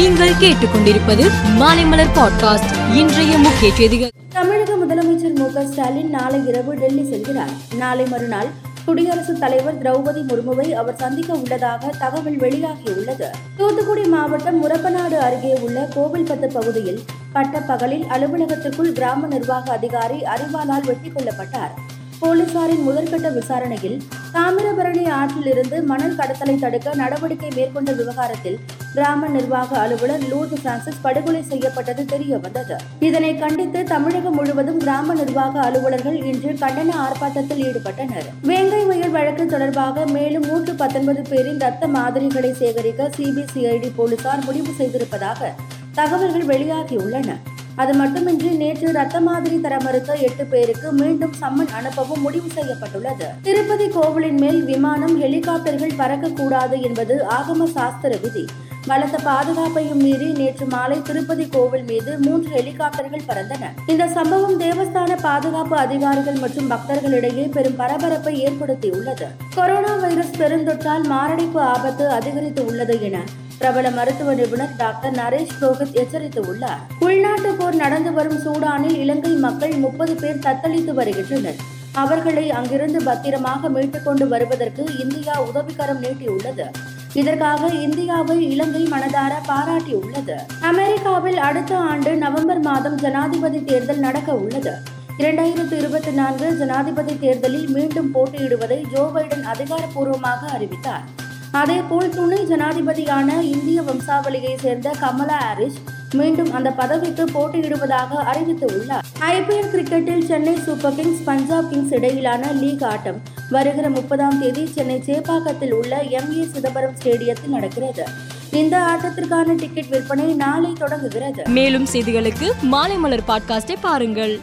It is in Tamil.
நீங்கள் கேட்டுக்கொண்டிருப்பது மாலைமலர் பாட்காஸ்ட் இன்றைய முக்கிய செய்திகள். தமிழக முதலமைச்சர் மு ஸ்டாலின் நாளை இரவு டெல்லி செல்கிறார். நாளை மறுநாள் குடியரசுத் தலைவர் திரௌபதி முர்முவை அவர் சந்திக்க உள்ளதாக தகவல் வெளியாகியுள்ளது. தூத்துக்குடி மாவட்டம் முரப்பநாடு அருகே உள்ள கோவில்பத்து பகுதியில் பட்டப்பகலில் அலுவலகத்திற்குள் கிராம நிர்வாக அதிகாரி அறிவாளால் வெட்டிக் கொல்லப்பட்டார். போலீசாரின் முதற்கட்ட விசாரணையில் தாமிரபரணி ஆற்றிலிருந்து மணல் கடத்தலை தடுக்க நடவடிக்கை மேற்கொண்ட விவகாரத்தில் கிராம நிர்வாக அலுவலர் லூர்து பிரான்சிஸ் படுகொலை செய்யப்பட்டது தெரிய வந்தது. இதனை கண்டித்து தமிழகம் முழுவதும் கிராம நிர்வாக அலுவலர்கள் இன்று கண்டன ஆர்ப்பாட்டத்தில் ஈடுபட்டனர். வேங்கை முயல் வழக்கு தொடர்பாக மேலும் நூற்று பத்தொன்பது பேரின் ரத்த மாதிரிகளை சேகரிக்க சிபிசிஐடி போலீசார் முடிவு செய்திருப்பதாக தகவல்கள் வெளியாகியுள்ளன. அது மட்டுமின்றி நேற்று ரத்த மாதிரி தர மறுத்த எட்டு பேருக்கு மீண்டும் சம்மன் அனுப்பவும் முடிவு செய்யப்பட்டுள்ளது. திருப்பதி கோவிலின் மேல் விமானம் ஹெலிகாப்டர்கள் பறக்கக்கூடாது என்பது ஆகம சாஸ்திர விதி. பலத்த பாதுகாப்பையும் மீறி நேற்று மாலை திருப்பதி கோவில் மீது மூன்று ஹெலிகாப்டர்கள் பறந்தன. இந்த சம்பவம் தேவஸ்தான பாதுகாப்பு அதிகாரிகள் மற்றும் பக்தர்களிடையே பெரும் பரபரப்பை ஏற்படுத்தியுள்ளது. கொரோனா வைரஸ் பெருந்தொற்றால் மாரடைப்பு ஆபத்து அதிகரித்து உள்ளது என பிரபல மருத்துவ நிபுணர் டாக்டர் நரேஷ் புரோஹித் எச்சரித்துள்ளார். உள்நாட்டு போர் நடந்து வரும் சூடானில் இலங்கை மக்கள் முப்பது பேர் தத்தளித்து வருகின்றனர். அவர்களை அங்கிருந்து பத்திரமாக மீட்டுக் கொண்டு வருவதற்கு இந்தியா உதவிக்கரம் நீட்டியுள்ளது. இதற்காக இந்தியாவை இலங்கை மனதார பாராட்டியுள்ளது. அமெரிக்காவில் அடுத்த ஆண்டு நவம்பர் மாதம் ஜனாதிபதி தேர்தல் நடக்க உள்ளது. இரண்டாயிரத்து இருபத்தி நான்கு ஜனாதிபதி தேர்தலில் மீண்டும் போட்டியிடுவதை ஜோ பைடன் அதிகாரப்பூர்வமாக அறிவித்தார். அதேபோல் துணை ஜனாதிபதியான இந்திய வம்சாவளியை சேர்ந்த கமலா ஹாரிஸ் மீண்டும் அந்த பதவிக்கு போட்டியிடுவதாக அறிவித்துள்ளார் ஐபிஎல் கிரிக்கெட்டில் Chennai super kings Punjab kings இடையிலான லீக் ஆட்டம். வருகிற முப்பதாம் தேதி சென்னை சேப்பாக்கத்தில் உள்ள எம். ஏ. சிதம்பரம் ஸ்டேடியத்தில் நடக்கிறது. இந்த ஆட்டத்திற்கான டிக்கெட் விற்பனை நாளை தொடங்குகிறது. மேலும் செய்திகளுக்கு மாலை மலர் பாட்காஸ்டை பாருங்கள்.